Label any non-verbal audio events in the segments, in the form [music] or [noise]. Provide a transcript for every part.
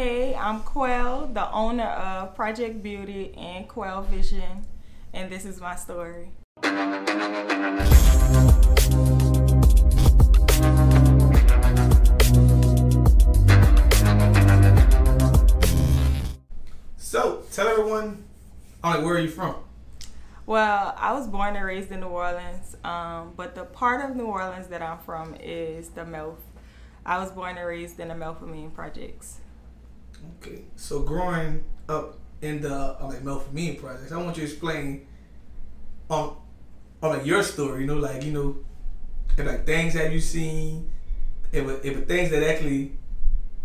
Hey, I'm Quell, the owner of Project Beauty and Quell Vision, and this is my story. So, tell everyone, like, where are you from? Well, I was born and raised in New Orleans, um, but the part of New Orleans that I'm from is the Melph. I was born and raised in the Melpomene projects. Okay, so growing up in the uh, like Melpomene projects, I want you to explain on on like your story. You know, like you know, if like things that you seen, if it- if things that actually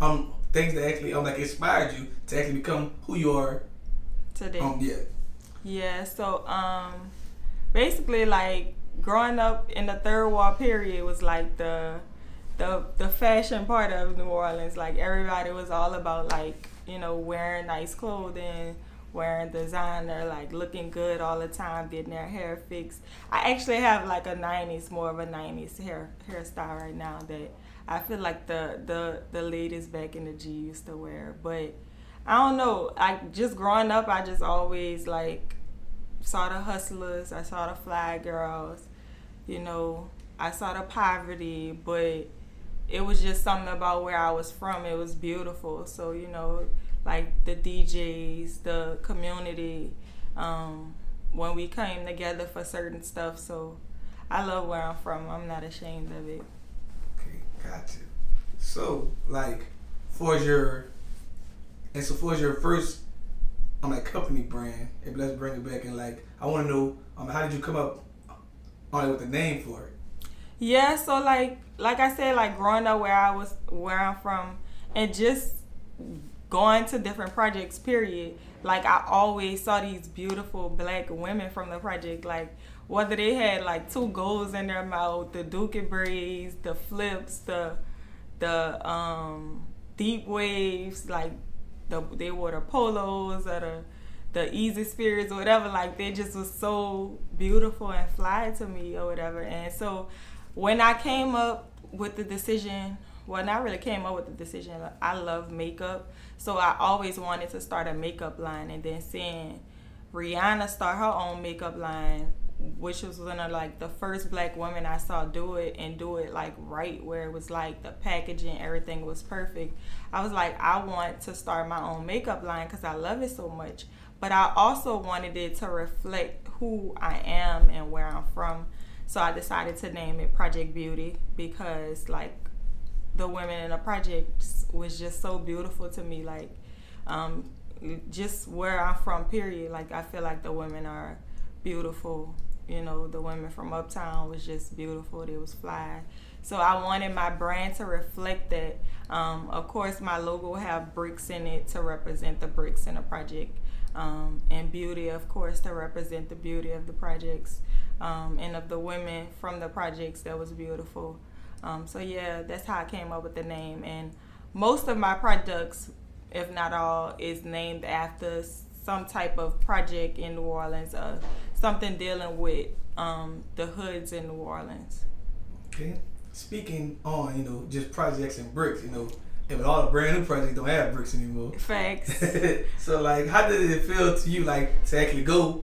um things that actually um like inspired you to actually become who you are. Today. Um, yeah. Yeah, so um basically like growing up in the Third Ward period was like the the the fashion part of New Orleans. Like everybody was all about like, you know, wearing nice clothing, wearing designer, like looking good all the time, getting their hair fixed. I actually have like a nineties, more of a nineties hair hairstyle right now that I feel like the the the ladies back in the G used to wear. But I don't know. I just growing up, I just always like saw the hustlers. I saw the fly girls. You know, I saw the poverty, but it was just something about where I was from. It was beautiful. So you know, like the DJs, the community, um, when we came together for certain stuff. So I love where I'm from. I'm not ashamed of it. Okay, gotcha. So, like, for your and so for your first um like company brand, if let's bring it back and like I want to know um how did you come up on it with the name for it? Yeah, so like like I said, like growing up where I was where I'm from and just going to different projects, period. Like I always saw these beautiful black women from the project, like whether they had like two goals in their mouth, the dookie braids, the flips, the the um deep waves, like the they wore the polos or the the easy spirits or whatever like they just was so beautiful and fly to me or whatever and so when i came up with the decision well not really came up with the decision i love makeup so i always wanted to start a makeup line and then seeing rihanna start her own makeup line which was one of like the first black women I saw do it and do it like right where it was like the packaging everything was perfect. I was like I want to start my own makeup line cuz I love it so much, but I also wanted it to reflect who I am and where I'm from. So I decided to name it Project Beauty because like the women in the projects was just so beautiful to me like um just where I'm from period like I feel like the women are beautiful. You know, the women from Uptown was just beautiful. They was fly. So I wanted my brand to reflect that. Um, of course, my logo have bricks in it to represent the bricks in the project, um, and beauty, of course, to represent the beauty of the projects um, and of the women from the projects that was beautiful. Um, so yeah, that's how I came up with the name. And most of my products, if not all, is named after some type of project in New Orleans, uh, something dealing with um, the hoods in New Orleans. Okay. Speaking on, you know, just projects and bricks, you know, and with all the brand new projects don't have bricks anymore. Facts. [laughs] so like how did it feel to you like to actually go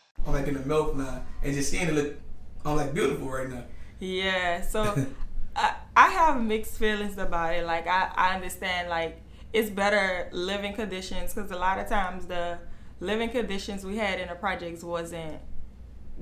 I'm like in the milk line and just seeing it look I'm like beautiful right now. Yeah, so [laughs] I, I have mixed feelings about it. Like I, I understand like it's better living conditions because a lot of times the living conditions we had in the projects wasn't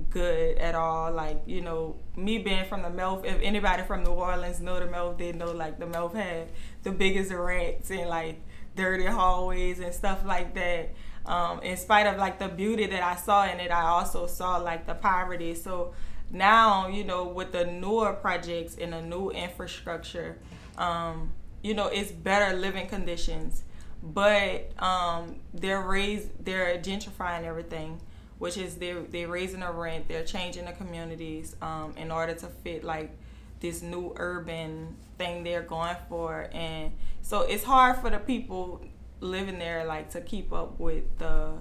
good at all. Like, you know, me being from the Melph, if anybody from New Orleans know the Melph, they know like the Melph had the biggest rats and like dirty hallways and stuff like that. Um, in spite of like the beauty that I saw in it, I also saw like the poverty. So now, you know, with the newer projects and the new infrastructure, um, you know, it's better living conditions. But um, they're raised, they're gentrifying everything which is they're they're raising the rent, they're changing the communities um, in order to fit like this new urban thing they're going for, and so it's hard for the people living there like to keep up with the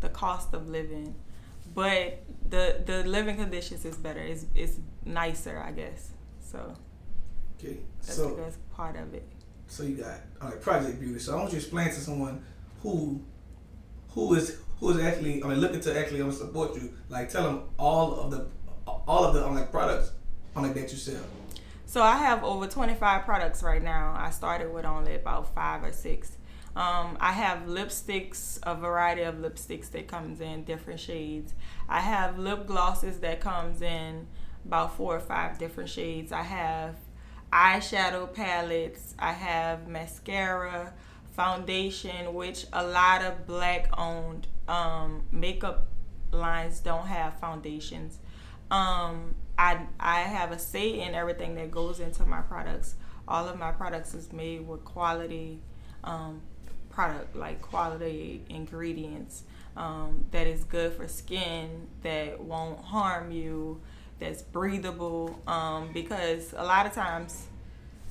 the cost of living, but the the living conditions is better. It's it's nicer, I guess. So Okay, that's so best part of it. so you got like Project Beauty. So I want you to explain to someone who who is who is actually I mean looking to actually um, support you. Like tell them all of the all of the um, like products um, like that you sell. So I have over 25 products right now. I started with only about five or six. Um, I have lipsticks, a variety of lipsticks that comes in different shades. I have lip glosses that comes in about four or five different shades. I have eyeshadow palettes. I have mascara, foundation, which a lot of black owned um, makeup lines don't have foundations. Um, I I have a say in everything that goes into my products. All of my products is made with quality um, product, like quality ingredients um, that is good for skin, that won't harm you, that's breathable. Um, because a lot of times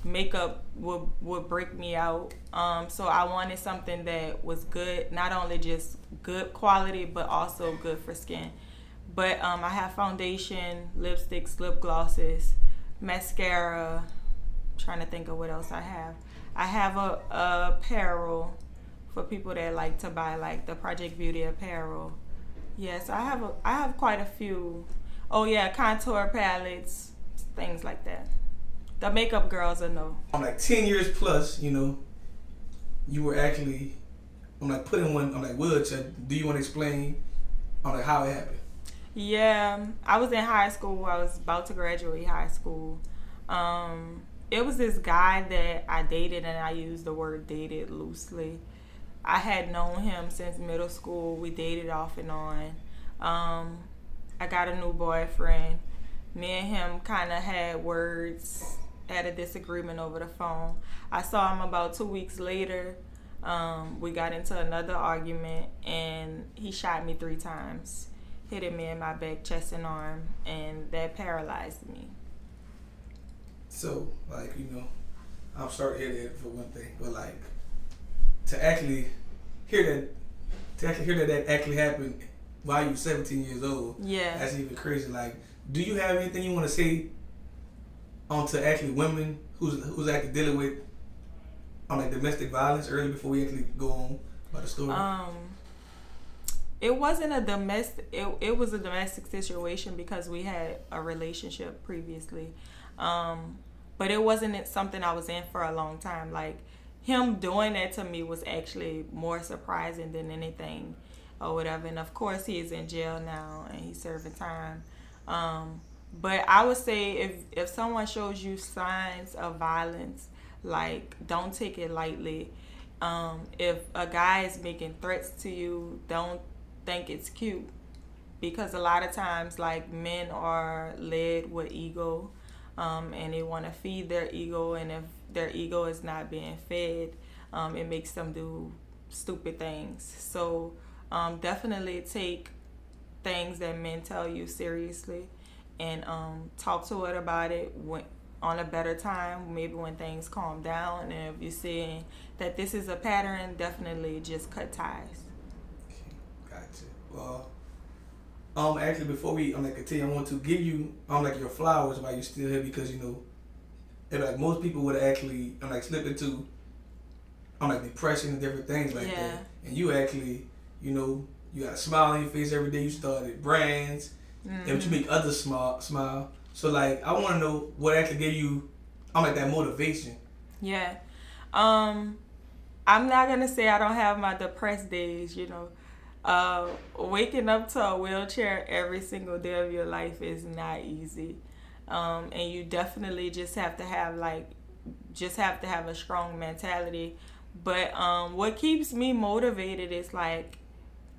makeup would would break me out. Um, so I wanted something that was good, not only just good quality, but also good for skin. But um, I have foundation, lipsticks, lip glosses, mascara. trying to think of what else I have. I have a, a apparel for people that like to buy like the Project Beauty apparel. Yes, I have a I have quite a few. Oh yeah, contour palettes, things like that. The makeup girls are no. I'm like ten years plus. You know, you were actually I'm like putting one. I'm like wheelchair. Do you want to explain? I'm like how it happened. Yeah, I was in high school. I was about to graduate high school. Um, it was this guy that I dated, and I use the word dated loosely. I had known him since middle school. We dated off and on. Um, I got a new boyfriend. Me and him kind of had words, had a disagreement over the phone. I saw him about two weeks later. Um, we got into another argument, and he shot me three times hitting me in my back, chest, and arm, and that paralyzed me. So like you know, I'm sorry for one thing, but like to actually hear that, to actually hear that that actually happened while you were 17 years old. Yeah. That's even crazy. Like, do you have anything you want to say on to actually women who's who's actually dealing with on like domestic violence early before we actually go on about the story? Um, it wasn't a domestic. It, it was a domestic situation because we had a relationship previously, um, but it wasn't something I was in for a long time. Like him doing that to me was actually more surprising than anything, or whatever. And of course, he is in jail now and he's serving time. Um, but I would say if if someone shows you signs of violence, like don't take it lightly. Um, if a guy is making threats to you, don't think it's cute because a lot of times like men are led with ego um, and they want to feed their ego and if their ego is not being fed um, it makes them do stupid things so um, definitely take things that men tell you seriously and um, talk to it about it when, on a better time maybe when things calm down and if you're seeing that this is a pattern definitely just cut ties Gotcha. Well, um, actually, before we um, like continue, I want to give you um like your flowers while you're still here because you know, if, like most people would actually um, like slip into um like depression and different things like Yeah. that, and you actually, you know, you got a smile on your face every day. You started brands, and Mm-hmm. you make others smile. Smile. So like, I want to know what actually gave you I'm like that motivation. Yeah. Um I'm not gonna say I don't have my depressed days. You know, uh, waking up to a wheelchair every single day of your life is not easy, um, and you definitely just have to have like, just have to have a strong mentality. But um, what keeps me motivated is like,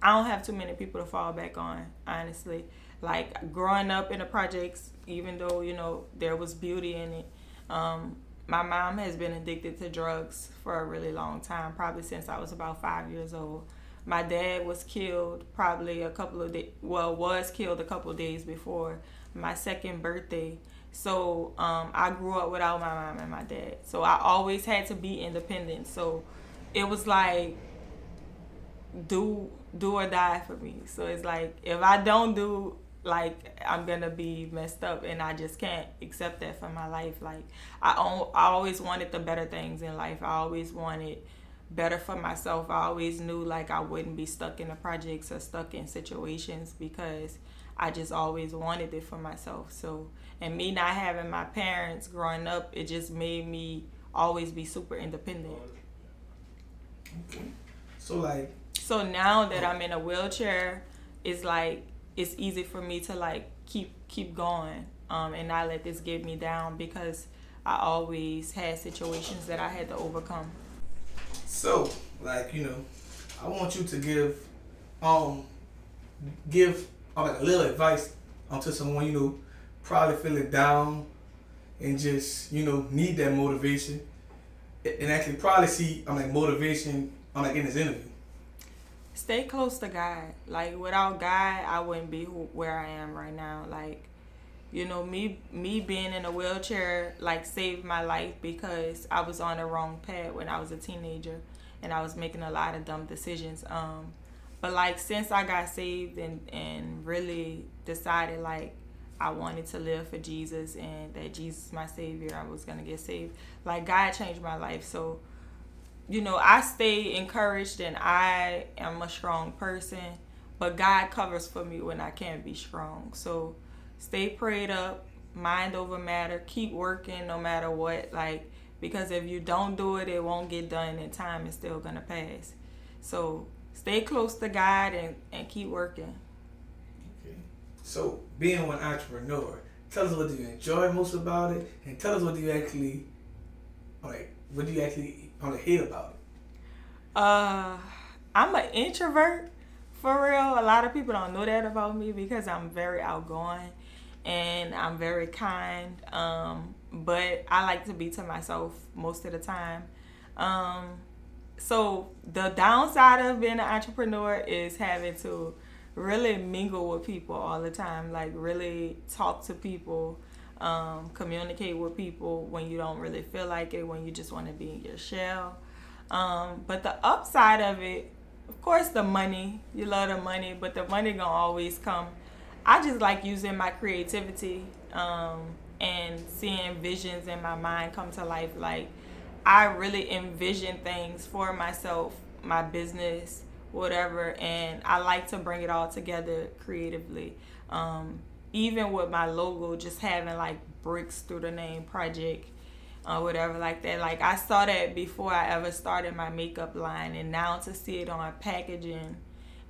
I don't have too many people to fall back on. Honestly, like growing up in the projects, even though you know there was beauty in it. Um, my mom has been addicted to drugs for a really long time, probably since I was about five years old. My dad was killed probably a couple of days, well, was killed a couple of days before my second birthday. So um, I grew up without my mom and my dad. So I always had to be independent. So it was like do do or die for me. So it's like if I don't do like I'm gonna be messed up and I just can't accept that for my life. Like I, I always wanted the better things in life. I always wanted better for myself. I always knew like I wouldn't be stuck in the projects or stuck in situations because I just always wanted it for myself. So and me not having my parents growing up, it just made me always be super independent. Okay. So like so now that I'm in a wheelchair, it's like it's easy for me to like keep keep going um, and not let this get me down because I always had situations that I had to overcome. So, like you know, I want you to give um give uh, like a little advice onto someone you know probably feeling down and just you know need that motivation and actually probably see I'm um, like motivation on um, like in this interview stay close to God. Like without God, I wouldn't be where I am right now. Like, you know, me me being in a wheelchair like saved my life because I was on the wrong path when I was a teenager, and I was making a lot of dumb decisions. Um, but like since I got saved and and really decided like I wanted to live for Jesus and that Jesus is my savior, I was gonna get saved. Like God changed my life, so you know, I stay encouraged and I am a strong person, but God covers for me when I can't be strong. So stay prayed up, mind over matter, keep working no matter what. Like, because if you don't do it, it won't get done and time is still going to pass. So stay close to God and, and keep working. Okay. So, being an entrepreneur, tell us what do you enjoy most about it, and tell us what do you actually, like, what do you actually on the hate about it? Uh, I'm an introvert for real. A lot of people don't know that about me because I'm very outgoing and I'm very kind. Um, but I like to be to myself most of the time. Um, so the downside of being an entrepreneur is having to really mingle with people all the time, like really talk to people um, communicate with people when you don't really feel like it, when you just want to be in your shell. Um, but the upside of it, of course, the money. You love the money, but the money gonna always come. I just like using my creativity um, and seeing visions in my mind come to life. Like I really envision things for myself, my business, whatever, and I like to bring it all together creatively. Um, even with my logo just having like bricks through the name project or whatever like that like i saw that before i ever started my makeup line and now to see it on packaging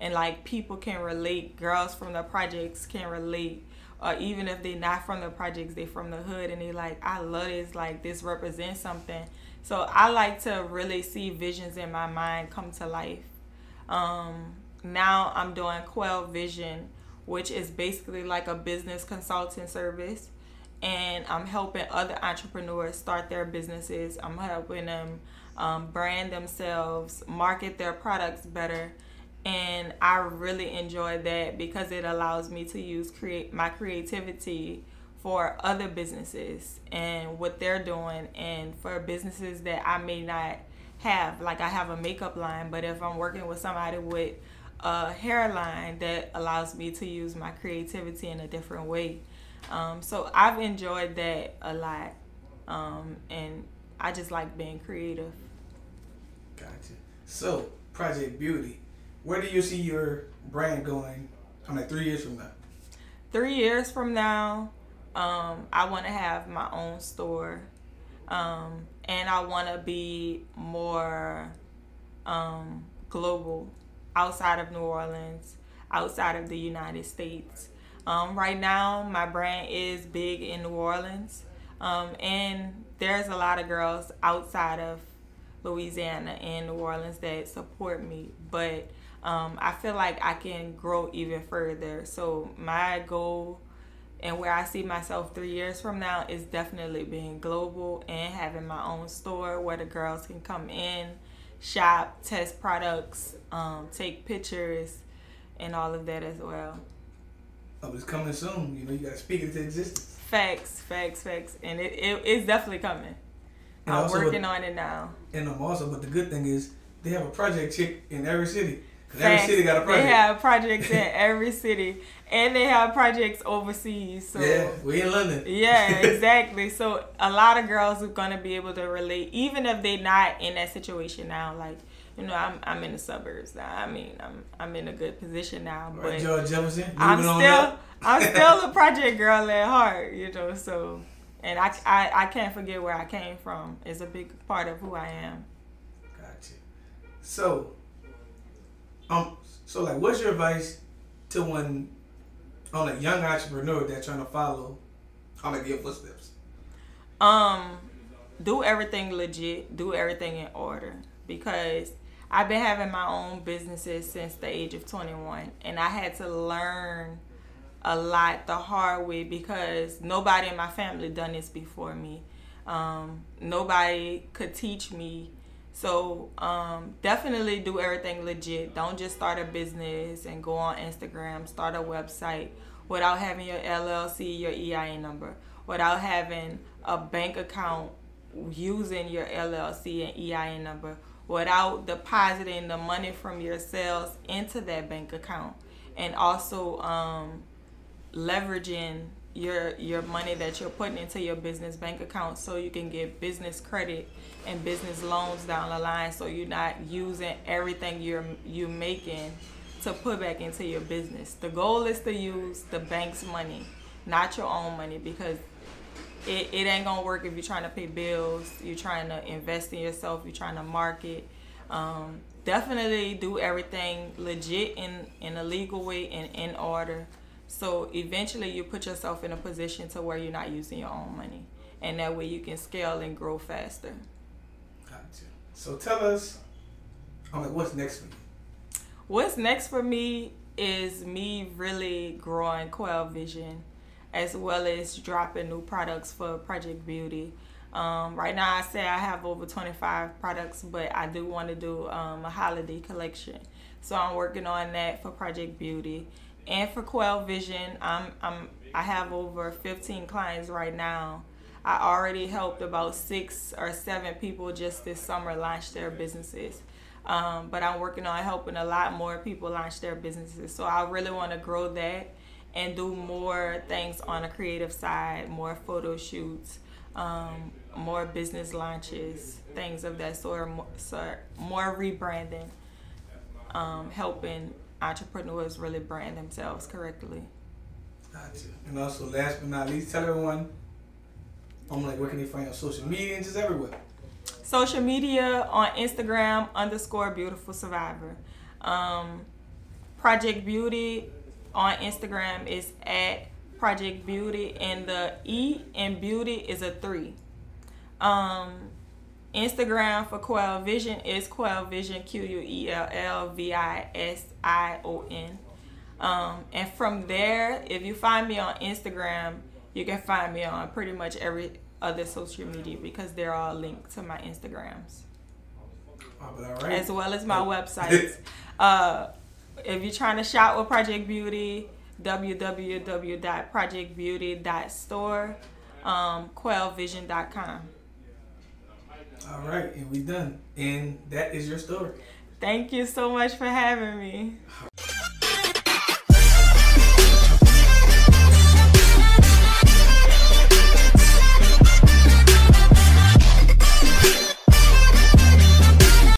and like people can relate girls from the projects can relate or even if they're not from the projects they're from the hood and they like i love this like this represents something so i like to really see visions in my mind come to life um, now i'm doing quell vision which is basically like a business consulting service. And I'm helping other entrepreneurs start their businesses. I'm helping them um, brand themselves, market their products better. And I really enjoy that because it allows me to use create my creativity for other businesses and what they're doing and for businesses that I may not have. Like I have a makeup line, but if I'm working with somebody with a hairline that allows me to use my creativity in a different way. Um, so I've enjoyed that a lot, um, and I just like being creative. Gotcha. So Project Beauty, where do you see your brand going? I'm like three years from now. Three years from now, um, I want to have my own store, um, and I want to be more um, global, outside of New Orleans, outside of the United States. Um, right now, my brand is big in New Orleans, um, and there's a lot of girls outside of Louisiana and New Orleans that support me, but um, I feel like I can grow even further. So my goal and where I see myself three years from now is definitely being global and having my own store where the girls can come in, shop, test products, um, take pictures, and all of that as well. Oh, it's coming soon. You know, you gotta speak it into existence. Facts, facts, facts, and it, it it's definitely coming. And I'm working with- on it now. And I'm also, but the good thing is they have a project chick in every city. Every city got a project. They have projects in [laughs] every city, and they have projects overseas. So yeah, we in London. Yeah, [laughs] exactly. So a lot of girls are gonna be able to relate, even if they're not in that situation now. Like, you know, I'm I'm in the suburbs now. I mean, I'm I'm in a good position now, Right, but George Jefferson. I'm moving on still. I'm [laughs] still a project girl at heart. You know, so and I, I I can't forget where I came from. It's a big part of who I am. Gotcha. So, um, so like, what's your advice to one on a young entrepreneur that's trying to follow on like your footsteps? Um, do everything legit. Do everything in order because I've been having my own businesses since the age of 21, and I had to learn a lot the hard way because nobody in my family done this before me. Um, nobody could teach me. So um, definitely do everything legit. Don't just start a business and go on Instagram, start a website without having your LLC, your EIN number, without having a bank account using your LLC and EIN number, without depositing the money from your sales into that bank account, and also um, leveraging your your money that you're putting into your business bank account so you can get business credit and business loans down the line so you're not using everything you're you making to put back into your business. The goal is to use the bank's money, not your own money because it, it ain't gonna work if you're trying to pay bills, you're trying to invest in yourself, you're trying to market. Um, definitely do everything legit in, in a legal way and in order. So eventually you put yourself in a position to where you're not using your own money. And that way you can scale and grow faster. Gotcha. So tell us, I'm like, what's next for you? What's next for me is me really growing Quell Vision as well as dropping new products for Project Beauty. Um, right now, I say I have over 25 products, but I do want to do um, a holiday collection. So I'm working on that for Project Beauty. And for Quell Vision, I'm, I'm, I have over 15 clients right now. I already helped about six or seven people just this summer launch their businesses. Um, but I'm working on helping a lot more people launch their businesses. So I really want to grow that and do more things on the creative side, more photo shoots, um, more business launches, things of that sort, more, sort, more rebranding, um, helping entrepreneurs really brand themselves correctly. Gotcha. And also, last but not least, tell everyone, I'm like, where can they find on social media and just everywhere? Social media on Instagram underscore beautiful survivor. Um, Project Beauty on Instagram is at Project Beauty, and the E in beauty is a three. Um, Instagram for Quell Vision is Quell Vision Q U E L L V I S I O N. Um, and from there, if you find me on Instagram, you can find me on pretty much every other social media because they're all linked to my Instagrams Oh, but as well as my websites. [laughs] Uh, if you're trying to shop with Project Beauty, www.projectbeauty.store, um, quellvision.com. All right, and we done. And that is your story. Thank you so much for having me.